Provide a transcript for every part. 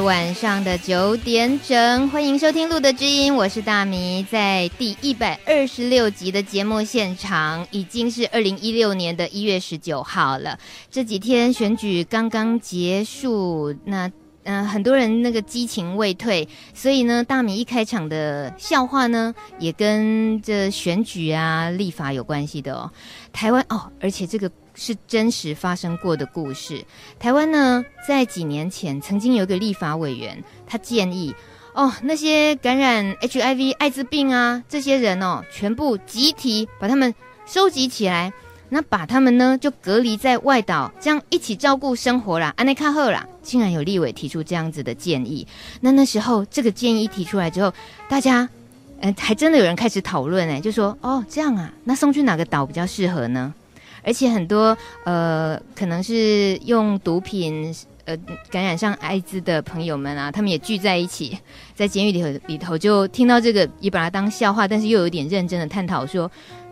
晚上的九点整，欢迎收听《路的知音》，我是大米，在第一百二十六集的节目现场，已经是二零一六年的一月十九号了。这几天选举刚刚结束，那嗯、很多人那个激情未退，所以呢，大米一开场的笑话呢，也跟这选举啊、立法有关系的哦。台湾哦，而且这个。是真实发生过的故事。台湾呢，在几年前曾经有一个立法委员，他建议哦，那些感染 HIV 艾滋病啊这些人哦，全部集体把他们收集起来，那把他们呢就隔离在外岛，这样一起照顾生活啦。安内卡赫啦，竟然有立委提出这样子的建议。那那时候这个建议提出来之后，大家嗯、还真的有人开始讨论哎，就说哦这样啊，那送去哪个岛比较适合呢？而且很多呃，可能是用毒品呃感染上艾滋的朋友们啊，他们也聚在一起，在监狱里头里头就听到这个，也把它当笑话，但是又有点认真的探讨说，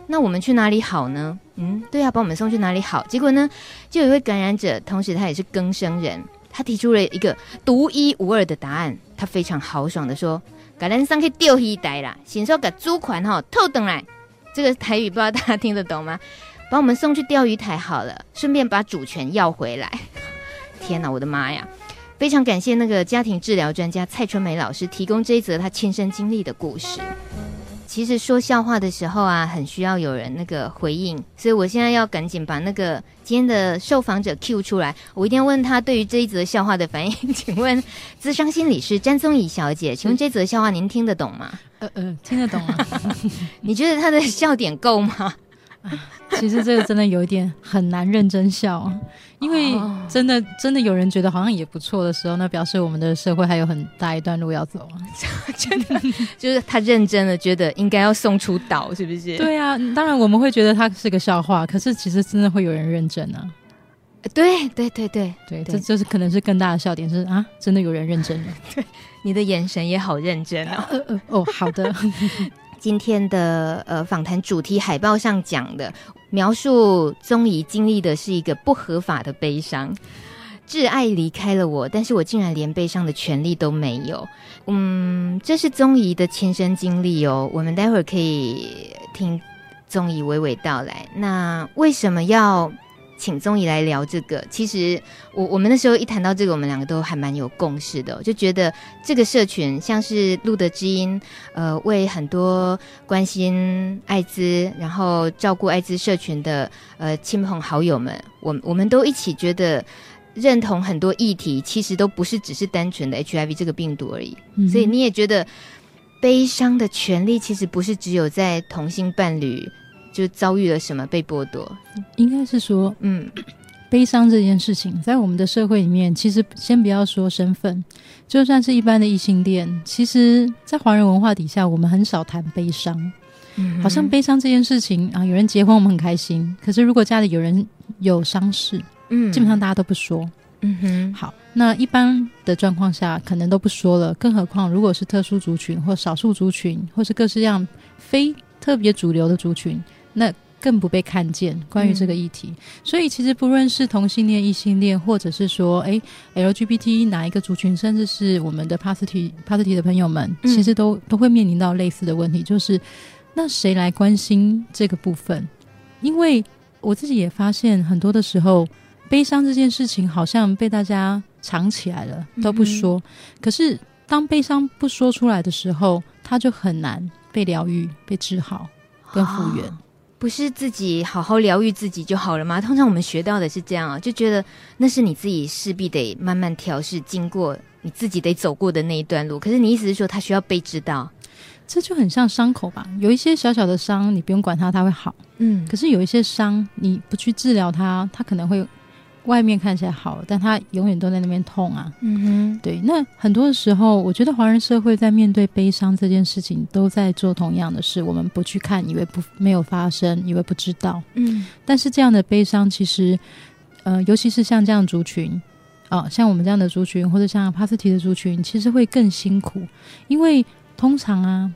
那我们去哪里好呢？嗯，对啊，把我们送去哪里好？结果呢，就有一位感染者，同时他也是更生人，他提出了一个独一无二的答案，他非常豪爽的说：“感染上去钓鱼台啦，先说个租款哈，偷等来。”这个台语不知道大家听得懂吗？把我们送去钓鱼台好了，顺便把主权要回来。天哪，我的妈呀！非常感谢那个家庭治疗专家蔡春梅老师提供这一则他亲身经历的故事。其实说笑话的时候啊，很需要有人那个回应，所以我现在要赶紧把那个今天的受访者 Q 出来，我一定要问他对于这一则笑话的反应。请问，资商心理师詹宗怡小姐，请问这则笑话您听得懂吗？呃呃，听得懂啊。你觉得他的笑点够吗？其实这个真的有一点很难认真笑，因为真的真的有人觉得好像也不错的时候，那表示我们的社会还有很大一段路要走。真的就是他认真的觉得应该要送出岛，是不是？对啊，当然我们会觉得他是个笑话，可是其实真的会有人认真啊。对对对对对，这就是可能是更大的笑点是啊，真的有人认真了。对，你的眼神也好认真啊。哦，好的。今天的呃访谈主题海报上讲的，描述宗仪经历的是一个不合法的悲伤，挚爱离开了我，但是我竟然连悲伤的权利都没有。嗯，这是宗仪的亲身经历哦，我们待会儿可以听宗仪娓娓道来。那为什么要？请宗仪来聊这个，其实我我们那时候一谈到这个，我们两个都还蛮有共识的，就觉得这个社群像是路德知音，呃，为很多关心艾滋，然后照顾艾滋社群的呃亲朋好友们，我我们都一起觉得认同很多议题，其实都不是只是单纯的 HIV 这个病毒而已，嗯、所以你也觉得悲伤的权利其实不是只有在同性伴侣。就遭遇了什么被剥夺？应该是说，嗯，悲伤这件事情，在我们的社会里面，其实先不要说身份，就算是一般的异性恋，其实，在华人文化底下，我们很少谈悲伤。嗯，好像悲伤这件事情啊，有人结婚我们很开心，可是如果家里有人有伤事，嗯，基本上大家都不说。嗯哼，好，那一般的状况下可能都不说了，更何况如果是特殊族群或少数族群，或是各式样非特别主流的族群。那更不被看见。关于这个议题，嗯、所以其实不论是同性恋、异性恋，或者是说，哎，LGBT 哪一个族群，甚至是我们的 Positive Positive 的朋友们，嗯、其实都都会面临到类似的问题，就是那谁来关心这个部分？因为我自己也发现，很多的时候，悲伤这件事情好像被大家藏起来了，都不说。嗯、可是当悲伤不说出来的时候，它就很难被疗愈、被治好、跟复原。哦不是自己好好疗愈自己就好了吗？通常我们学到的是这样啊，就觉得那是你自己势必得慢慢调试，经过你自己得走过的那一段路。可是你意思是说，他需要被知道，这就很像伤口吧？有一些小小的伤，你不用管它，它会好。嗯，可是有一些伤，你不去治疗它，它可能会外面看起来好，但他永远都在那边痛啊。嗯哼，对。那很多的时候，我觉得华人社会在面对悲伤这件事情，都在做同样的事。我们不去看，以为不没有发生，以为不知道。嗯。但是这样的悲伤，其实，呃，尤其是像这样族群，啊、呃，像我们这样的族群，或者像帕斯提的族群，其实会更辛苦，因为通常啊，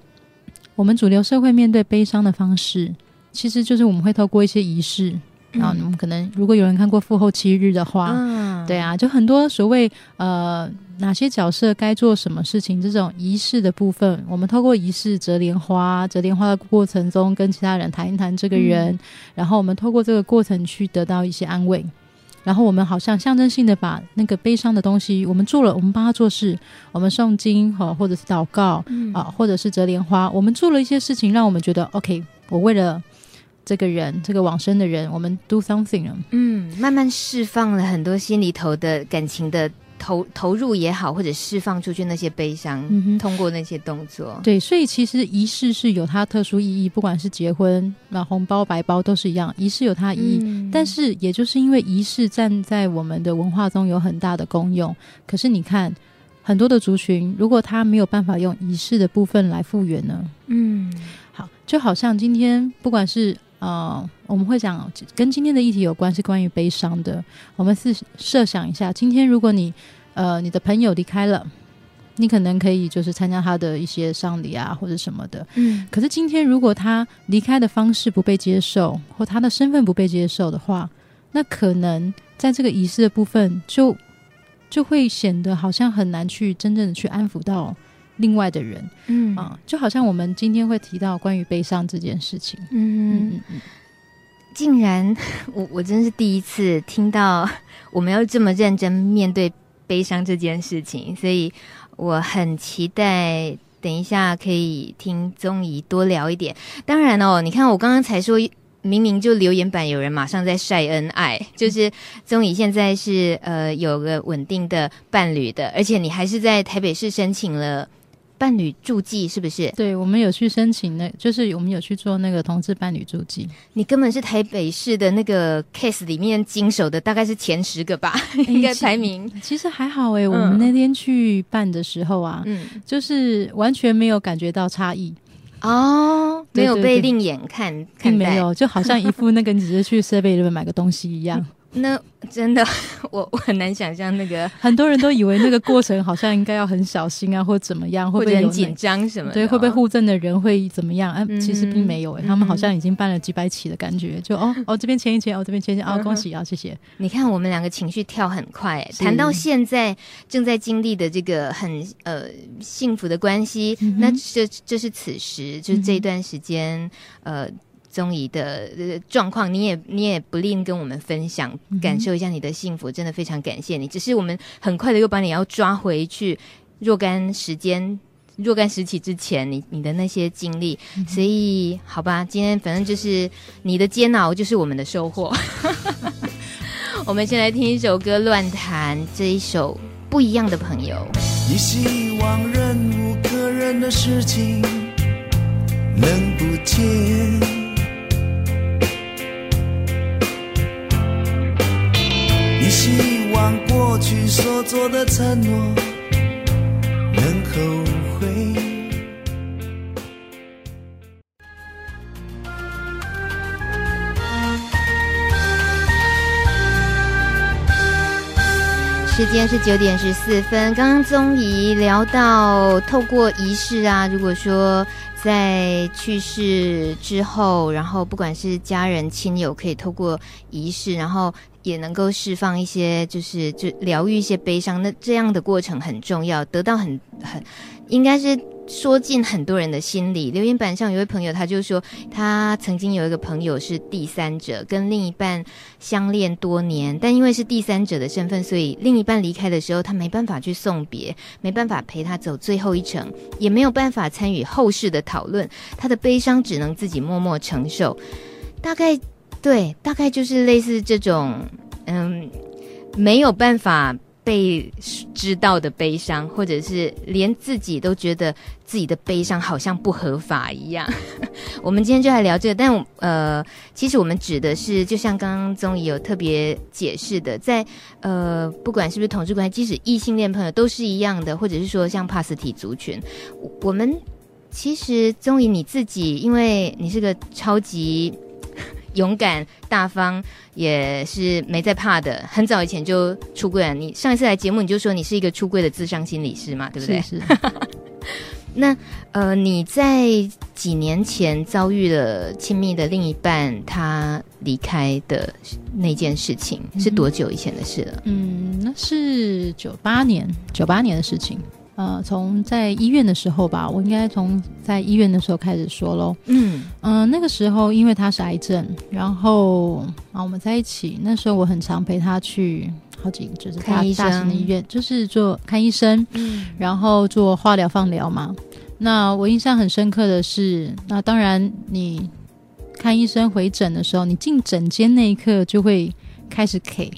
我们主流社会面对悲伤的方式，其实就是我们会透过一些仪式。然后你们可能，如果有人看过《复后七日》的话，嗯，对啊，就很多所谓呃哪些角色该做什么事情这种仪式的部分，我们透过仪式折莲花，折莲花的过程中跟其他人谈一谈这个人，嗯，然后我们透过这个过程去得到一些安慰，然后我们好像象征性的把那个悲伤的东西，我们做了，我们帮他做事，我们诵经哈，或者是祷告啊，嗯，或者是折莲花，我们做了一些事情，让我们觉得 OK，我为了。这个人，这个往生的人，我们 do something 了。嗯，慢慢释放了很多心里头的感情的投投入也好，或者释放出去那些悲伤，通过那些动作。对，所以其实仪式是有它特殊意义，不管是结婚、那红包、白包都是一样，仪式有它意义。嗯。但是也就是因为仪式站在我们的文化中有很大的功用，可是你看很多的族群，如果他没有办法用仪式的部分来复原呢？嗯，好，就好像今天不管是。呃，我们会讲跟今天的议题有关，是关于悲伤的。我们是设想一下，今天如果你呃你的朋友离开了，你可能可以就是参加他的一些丧礼啊或者什么的。嗯。可是今天如果他离开的方式不被接受，或他的身份不被接受的话，那可能在这个仪式的部分就就会显得好像很难去真正的去安抚到。另外的人，嗯啊，就好像我们今天会提到关于悲伤这件事情，嗯嗯嗯，竟然我我真是第一次听到我们要这么认真面对悲伤这件事情，所以我很期待等一下可以听宗仪多聊一点。当然哦，你看我刚刚才说，明明就留言板有人马上在晒恩爱，就是宗仪现在是呃有个稳定的伴侣的，而且你还是在台北市申请了。伴侣助记是不是？对，我们有去申请，那就是我们有去做那个同志伴侣助记。你根本是台北市的那个 case 里面经手的，大概是前十个吧，欸、应该排名。其实还好哎、我们那天去办的时候啊，嗯，就是完全没有感觉到差异哦，没有被另眼看，看没有，就好像一副那个你只是去7-11里面买个东西一样。那真的，我我很难想象那个很多人都以为那个过程好像应该要很小心啊，或怎么样，会不会很紧张什么的？对，会不会互证的人会怎么样？哎、其实并没有、欸，他们好像已经办了几百起的感觉，就哦哦这边签一签，哦这边签一签，哦恭喜啊，谢谢。你看我们两个情绪跳很快、欸，谈到现在正在经历的这个很呃幸福的关系，嗯、那这这是此时，就是这段时间、嗯、呃。宗沂的状况，你也你也不吝跟我们分享，感受一下你的幸福，真的非常感谢你。只是我们很快的又把你要抓回去若干时间、若干时期之前，你你的那些经历。所以，好吧，今天反正就是你的煎熬，就是我们的收获。我们先来听一首歌，《乱弹》这一首不一样的朋友。你希望忍无可忍的事情能不见。你希望过去所做的承诺能后悔。时间是九点十四分。刚刚宗沂聊到，透过仪式啊，如果说在去世之后，然后不管是家人亲友，可以透过仪式，然后。也能够释放一些，就是就疗愈一些悲伤，那这样的过程很重要，得到很很，应该是说进很多人的心里。留言板上有位朋友，他就说他曾经有一个朋友是第三者，跟另一半相恋多年，但因为是第三者的身份，所以另一半离开的时候，他没办法去送别，没办法陪他走最后一程，也没有办法参与后事的讨论，他的悲伤只能自己默默承受，大概。对，大概就是类似这种，嗯，没有办法被知道的悲伤，或者是连自己都觉得自己的悲伤好像不合法一样。我们今天就来聊这个，但呃，其实我们指的是，就像刚刚宗仪有特别解释的，在呃，不管是不是同志关系，即使异性恋朋友都是一样的，或者是说像帕斯提族群，我们其实宗仪你自己，因为你是个超级。勇敢大方也是没在怕的，很早以前就出柜了。你上一次来节目，你就说你是一个出柜的智商心理师嘛，对不对？是。是 那呃，你在几年前遭遇了亲密的另一半他离开的那件事情，是多久以前的事了？嗯，那是九八年，九八年的事情。呃，从在医院的时候吧，我应该从在医院的时候开始说喽。嗯嗯、呃，那个时候因为他是癌症，然后啊我们在一起，那时候我很常陪他去好几个就是大大型的医院，就是做看医生，嗯，然后做化疗、放疗嘛。那我印象很深刻的是，那当然你看医生回诊的时候，你进诊间那一刻就会开始 K。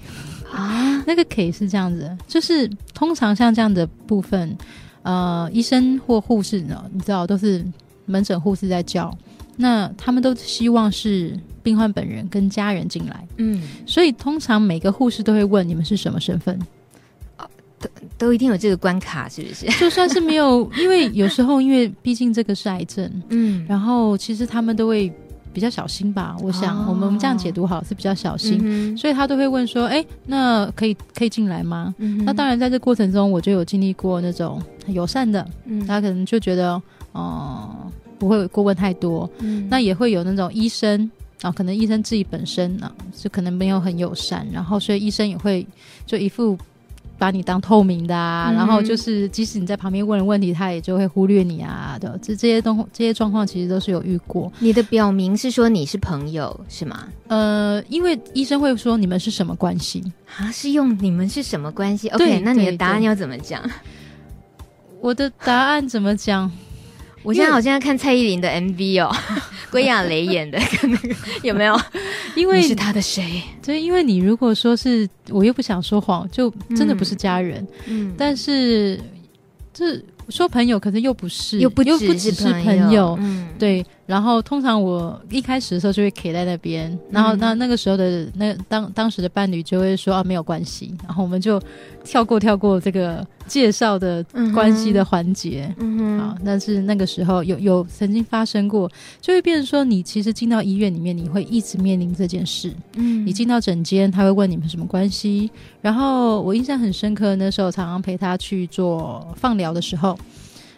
啊，那个 K 是这样子，就是通常像这样的部分，呃，医生或护士呢，你知道都是门诊护士在叫，那他们都希望是病患本人跟家人进来，嗯，所以通常每个护士都会问你们是什么身份，哦，都都一定有这个关卡，是不是？就算是没有，因为有时候因为毕竟这个是癌症，嗯，然后其实他们都会。比较小心吧，我想、哦、我们这样解读好是比较小心，嗯、所以他都会问说：“哎，那可以可以进来吗？”嗯、那当然，在这过程中，我就有经历过那种很友善的，嗯、他可能就觉得哦、呃、不会过问太多。嗯、那也会有那种医生啊，可能医生自己本身呢、啊、就可能没有很友善，然后所以医生也会就一副。把你当透明的啊，嗯、然后就是即使你在旁边问了问题，他也就会忽略你啊。的，这这些东这些状况其实都是有遇过。你的表明是说你是朋友是吗？呃，因为医生会说你们是什么关系啊？是用你们是什么关系？OK，那你的答案要怎么讲？我的答案怎么讲？我现在好像在看蔡依林的 MV 哦，归亚蕾演的，那个 有没有？因为你是他的谁？对，因为你如果说是，我又不想说谎，就真的不是家人。嗯，但是这说朋友，可是又不是，又不又不只是朋友。嗯，对。然后通常我一开始的时候就会卡在那边，然后那那个时候的那当当时的伴侣就会说啊，没有关系，然后我们就跳过跳过这个介绍的关系的环节。嗯哼，好，但是那个时候有有曾经发生过，就会变成说你其实进到医院里面，你会一直面临这件事。嗯，你进到诊间，他会问你们什么关系。然后我印象很深刻，那时候常常陪他去做放疗的时候。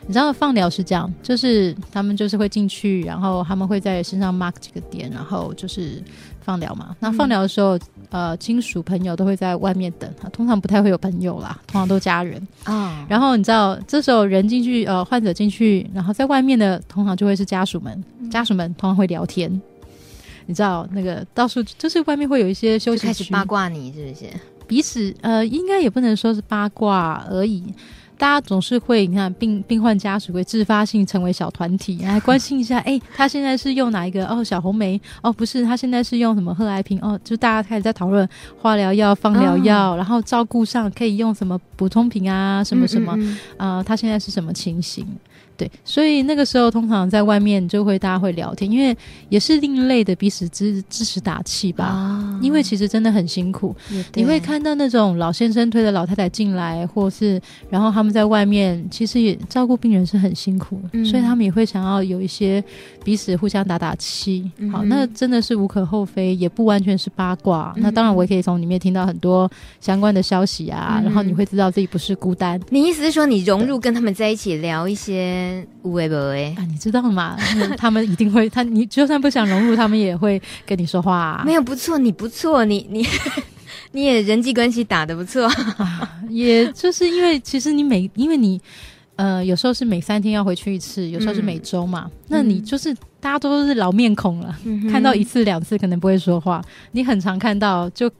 你知道放疗是这样，就是他们就是会进去，然后他们会在身上 mark 几个点，然后就是放疗嘛。那放疗的时候，嗯、呃，亲属朋友都会在外面等，通常不太会有朋友啦，通常都家人啊。哦、然后你知道，这时候人进去，呃，患者进去，然后在外面的通常就会是家属们，嗯、家属们通常会聊天。你知道那个到处就是外面会有一些休息区，开始八卦你是不是？彼此呃，应该也不能说是八卦而已。大家总是会，你看病病患家属会自发性成为小团体来关心一下，哎、欸，他现在是用哪一个？哦，小红梅？哦，不是，他现在是用什么贺来平？哦，就大家开始在讨论化疗药、放疗药，哦、然后照顾上可以用什么补充品啊，什么什么啊、嗯嗯嗯呃？他现在是什么情形？对，所以那个时候通常在外面就会大家会聊天，因为也是另类的彼此支支持打气吧。啊、因为其实真的很辛苦，你会看到那种老先生推着老太太进来，或是然后他们在外面其实也照顾病人是很辛苦，嗯、所以他们也会想要有一些彼此互相打打气。嗯、好，那真的是无可厚非，也不完全是八卦。嗯、那当然我也可以从里面听到很多相关的消息啊，嗯、然后你会知道自己不是孤单。你意思是说你融入跟他们在一起聊一些？无为不为啊，你知道吗？他们一定会，他你就算不想融入，他们也会跟你说话啊。没有不错，你不错，你你 你也人际关系打得不错 啊。也就是因为其实你每因为你呃有时候是每三天要回去一次，有时候是每周嘛，嗯、那你就是大家都是老面孔了，嗯、看到一次两次可能不会说话，你很常看到就。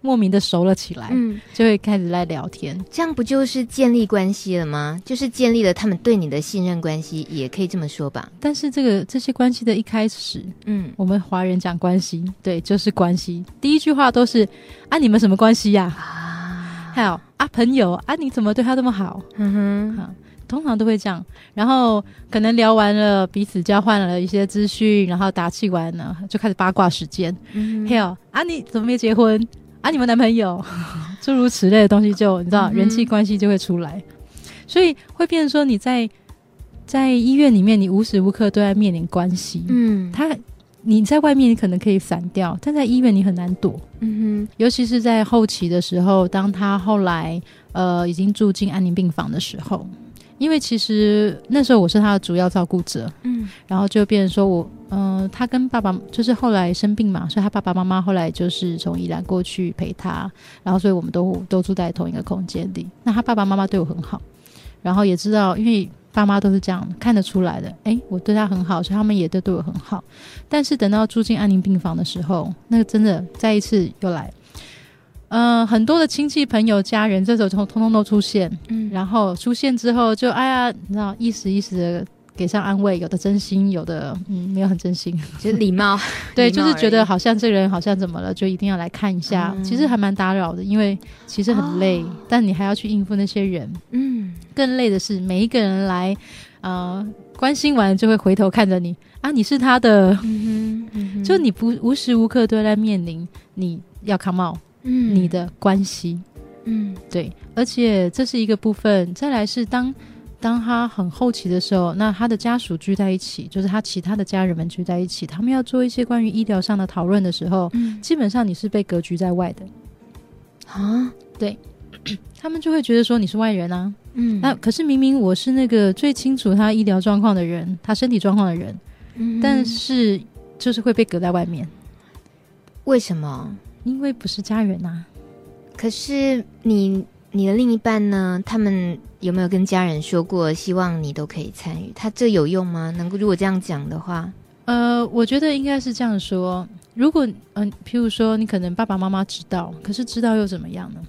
莫名的熟了起来，嗯，就会开始来聊天，这样不就是建立关系了吗？就是建立了他们对你的信任关系，也可以这么说吧。但是这个这些关系的一开始，嗯，我们华人讲关系，对，就是关系，第一句话都是啊，你们什么关系呀？啊，还有啊朋友啊，你怎么对他这么好？嗯哼，好，通常都会这样。然后可能聊完了，彼此交换了一些资讯，然后打气完了，就开始八卦时间。嗯，还有啊，你怎么没结婚？啊，你们男朋友？诸如此类的东西就，就你知道，人际关系就会出来，所以会变成说你在在医院里面，你无时无刻都在面临关系。嗯，他。你在外面你可能可以散掉，但在医院你很难躲。嗯哼，尤其是在后期的时候，当他后来呃已经住进安宁病房的时候，因为其实那时候我是他的主要照顾者。嗯，然后就变成说我，嗯、呃，他跟爸爸就是后来生病嘛，所以他爸爸妈妈后来就是从宜兰过去陪他，然后所以我们都都住在同一个空间里。那他爸爸妈妈对我很好，然后也知道因为。爸妈都是这样看得出来的，诶，我对他很好，所以他们也都对我很好。但是等到住进安宁病房的时候，那个真的再一次又来，呃，很多的亲戚朋友、家人，这时候通通通都出现，嗯，然后出现之后就哎呀，你知道，一时一时的。给上安慰，有的真心，有的嗯没有很真心，就是礼貌。对，就是觉得好像这个人好像怎么了，就一定要来看一下。嗯、其实还蛮打扰的，因为其实很累，哦、但你还要去应付那些人。嗯，更累的是每一个人来，呃，关心完就会回头看着你啊，你是他的，嗯嗯嗯、就你不无时无刻都在面临你要 come out，嗯，你的关系，嗯，对，而且这是一个部分。再来是当。当他很后期的时候，那他的家属聚在一起，就是他其他的家人们聚在一起，他们要做一些关于医疗上的讨论的时候，嗯、基本上你是被隔绝在外的啊。对，他们就会觉得说你是外人啊。嗯，那可是明明我是那个最清楚他医疗状况的人，他身体状况的人，嗯、但是就是会被隔在外面。为什么？因为不是家人啊。可是你。你的另一半呢？他们有没有跟家人说过，希望你都可以参与？他这有用吗？能够如果这样讲的话，呃，我觉得应该是这样说。如果嗯、呃，譬如说你可能爸爸妈妈知道，可是知道又怎么样呢？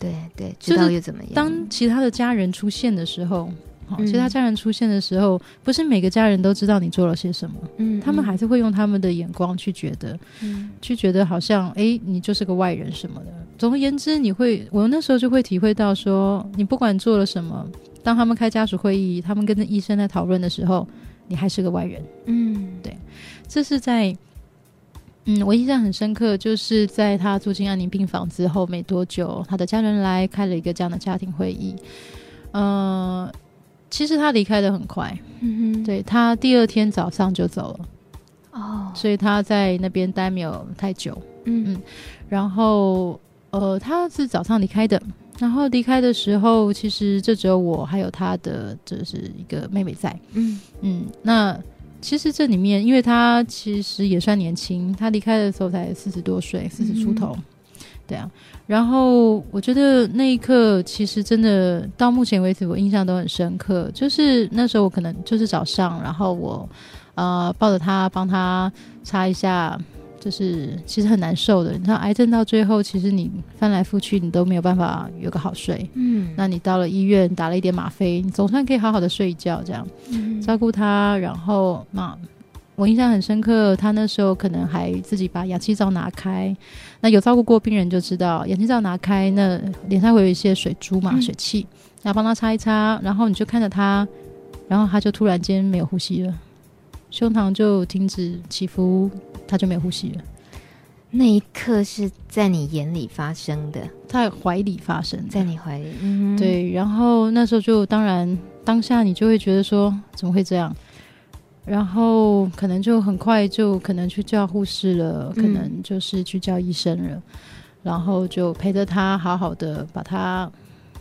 对对，知道又怎么样？当其他的家人出现的时候。其他家人出现的时候，嗯、不是每个家人都知道你做了些什么，嗯，他们还是会用他们的眼光去觉得，嗯，去觉得好像，哎、欸，你就是个外人什么的。总而言之，你会，我那时候就会体会到说，你不管做了什么，当他们开家属会议，他们跟着医生在讨论的时候，你还是个外人，嗯，对，这是在，嗯，我印象很深刻，就是在他住进安宁病房之后没多久，他的家人来开了一个这样的家庭会议，嗯、呃。其实他离开的很快，嗯哼，对，他第二天早上就走了，哦，所以他在那边待没有太久，嗯。嗯，然后呃，他是早上离开的，然后离开的时候，其实就只有我还有他的就是一个妹妹在，嗯。嗯，那其实这里面，因为他其实也算年轻，他离开的时候才四十多岁，四十出头。嗯对啊，然后我觉得那一刻其实真的到目前为止我印象都很深刻，就是那时候我可能就是早上，然后我呃抱着他帮他擦一下，就是其实很难受的。你知道癌症到最后，其实你翻来覆去你都没有办法有个好睡。嗯，那你到了医院打了一点吗啡，你总算可以好好的睡一觉，这样、嗯、照顾他，然后嘛。我印象很深刻，他那时候可能还自己把氧气罩拿开。那有照顾过病人就知道，氧气罩拿开，那脸上会有一些水珠嘛，嗯、水汽，然后帮他擦一擦，然后你就看着他，然后他就突然间没有呼吸了，胸膛就停止起伏，他就没有呼吸了。那一刻是在你眼里发生的，在怀里发生，在你怀里。嗯，对。然后那时候就当然当下你就会觉得说，怎么会这样？然后可能就很快就可能去叫护士了，嗯、可能就是去叫医生了，然后就陪着他好好的把他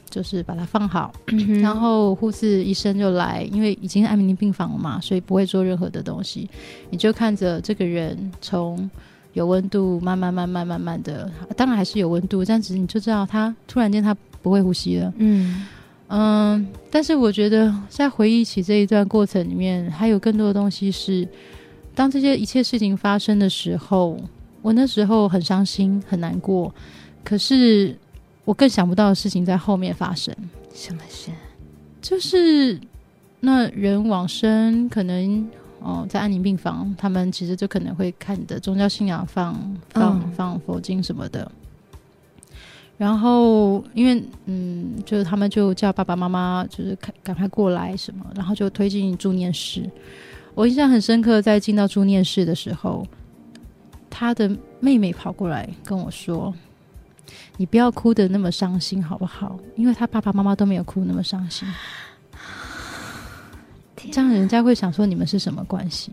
就是把他放好，嗯、然后护士医生就来，因为已经是安宁病房了嘛，所以不会做任何的东西，你就看着这个人从有温度慢慢慢慢慢慢的，当然还是有温度，但只是你就知道他突然间他不会呼吸了，嗯。嗯，但是我觉得在回忆起这一段过程里面，还有更多的东西是，当这些一切事情发生的时候，我那时候很伤心、很难过，可是我更想不到的事情在后面发生。什么事？就是那人往生，可能哦，在安宁病房，他们其实就可能会看你的宗教信仰放放放佛经什么的。然后因为嗯，就是他们就叫爸爸妈妈，就是赶赶快过来什么，然后就推进助念室。我印象很深刻，在进到助念室的时候，他的妹妹跑过来跟我说：“你不要哭的那么伤心，好不好？因为他爸爸妈妈都没有哭那么伤心。这样人家会想说你们是什么关系？”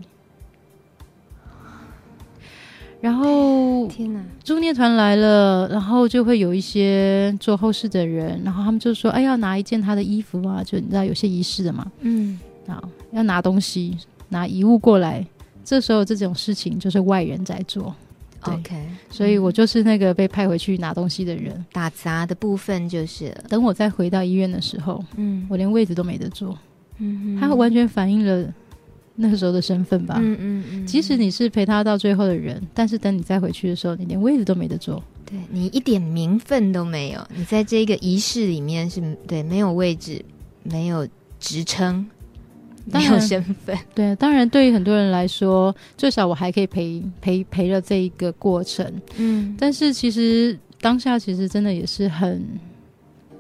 然后，天哪！助念团来了，然后就会有一些做后事的人，然后他们就说：“哎，要拿一件他的衣服啊，就你知道有些仪式的嘛，嗯，啊，要拿东西。”拿遗物过来，这时候这种事情就是外人在做。OK，所以我就是那个被派回去拿东西的人，打杂的部分就是。等我再回到医院的时候，嗯，我连位置都没得坐。嗯哼，他完全反映了那个时候的身份吧。嗯嗯嗯。即使你是陪他到最后的人，但是等你再回去的时候，你连位置都没得坐。对，你一点名分都没有，你在这个仪式里面是对没有位置，没有职称。没有身份，对，当然对于很多人来说，最少我还可以陪陪陪了这一个过程，嗯，但是其实当下其实真的也是很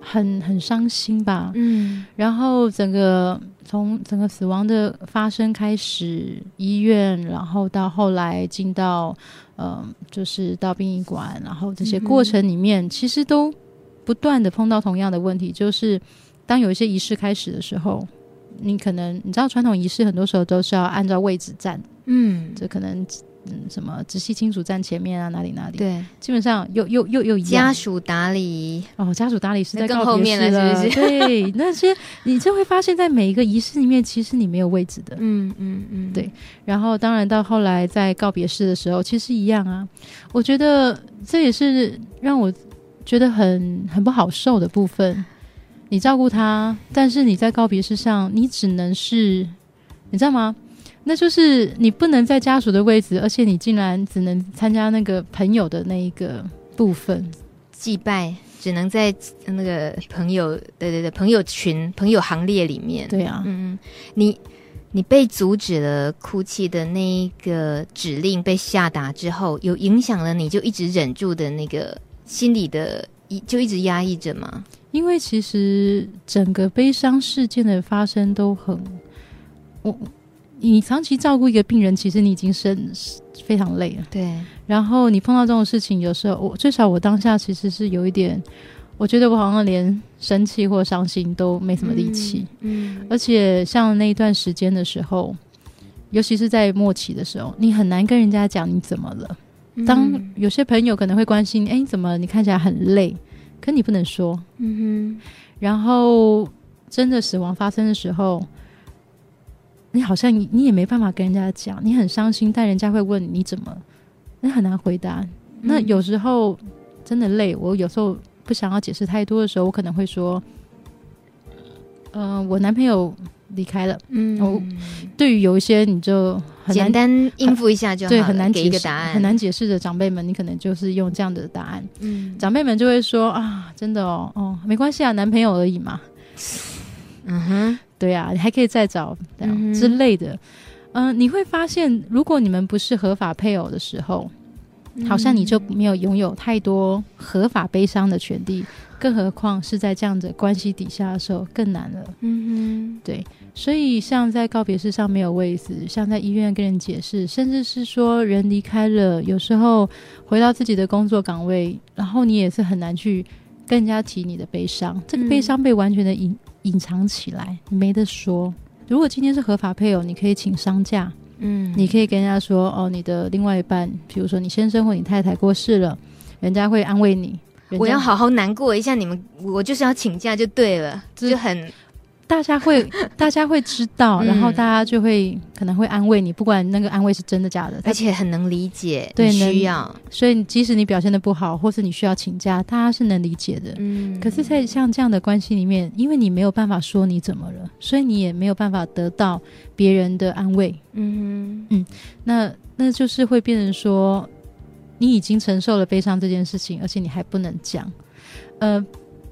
很很伤心吧，嗯，然后整个从整个死亡的发生开始，医院，然后到后来进到嗯、呃，就是到殡仪馆，然后这些过程里面，嗯、其实都不断的碰到同样的问题，就是当有一些仪式开始的时候。你可能你知道传统仪式很多时候都是要按照位置站，嗯，这可能嗯什么直系亲属站前面啊，哪里哪里，对，基本上又又又又家属打理哦，家属打理是在更后面了，是不是？对，那些你就会发现在每一个仪式里面，其实你没有位置的，嗯嗯嗯，对。然后当然到后来在告别式的时候，其实一样啊。我觉得这也是让我觉得很很不好受的部分。你照顾他，但是你在告别式上，你只能是，你知道吗？那就是你不能在家属的位置，而且你竟然只能参加那个朋友的那一个部分祭拜，只能在那个朋友，对对对，朋友群、朋友行列里面。对啊，嗯，你你被阻止了哭泣的那一个指令被下达之后，有影响了你就一直忍住的那个心理的，一就一直压抑着吗？因为其实整个悲伤事件的发生都很，我你长期照顾一个病人，其实你已经是非常累了。对，然后你碰到这种事情，有时候我最少我当下其实是有一点，我觉得我好像连生气或伤心都没什么力气。嗯，嗯，而且像那一段时间的时候，尤其是在末期的时候，你很难跟人家讲你怎么了。当有些朋友可能会关心，哎，你怎么你看起来很累？可你不能说，嗯哼。然后真的死亡发生的时候，你好像你你也没办法跟人家讲，你很伤心，但人家会问你怎么，那很难回答。那有时候真的累，我有时候不想要解释太多的时候，我可能会说，嗯、呃，我男朋友。离开了，嗯，我对于有一些你就很简单应付一下就好，对，很难给一个答案，很难解释的长辈们，你可能就是用这样的答案，嗯，长辈们就会说啊，真的哦，哦，没关系啊，男朋友而已嘛，嗯哼，对啊，你还可以再找这样、嗯、之类的，嗯、呃，你会发现，如果你们不是合法配偶的时候，好像你就没有拥有太多合法悲伤的权利。更何况是在这样的关系底下的时候，更难了。嗯哼，对，所以像在告别式上没有位置，像在医院跟人解释，甚至是说人离开了，有时候回到自己的工作岗位，然后你也是很难去跟人家提你的悲伤，这个悲伤被完全的隐隐藏起来，没得说。如果今天是合法配偶，你可以请丧假，嗯，你可以跟人家说，哦，你的另外一半，比如说你先生或你太太过世了，人家会安慰你。我要好好难过一下，你们我就是要请假就对了，就很大家会 大家会知道，然后大家就会可能会安慰你，不管那个安慰是真的假的，而且很能理解，对，需要，所以即使你表现的不好，或是你需要请假，大家是能理解的。嗯，可是，在像这样的关系里面，因为你没有办法说你怎么了，所以你也没有办法得到别人的安慰。嗯嗯，那那就是会变成说。你已经承受了悲伤这件事情，而且你还不能讲。呃，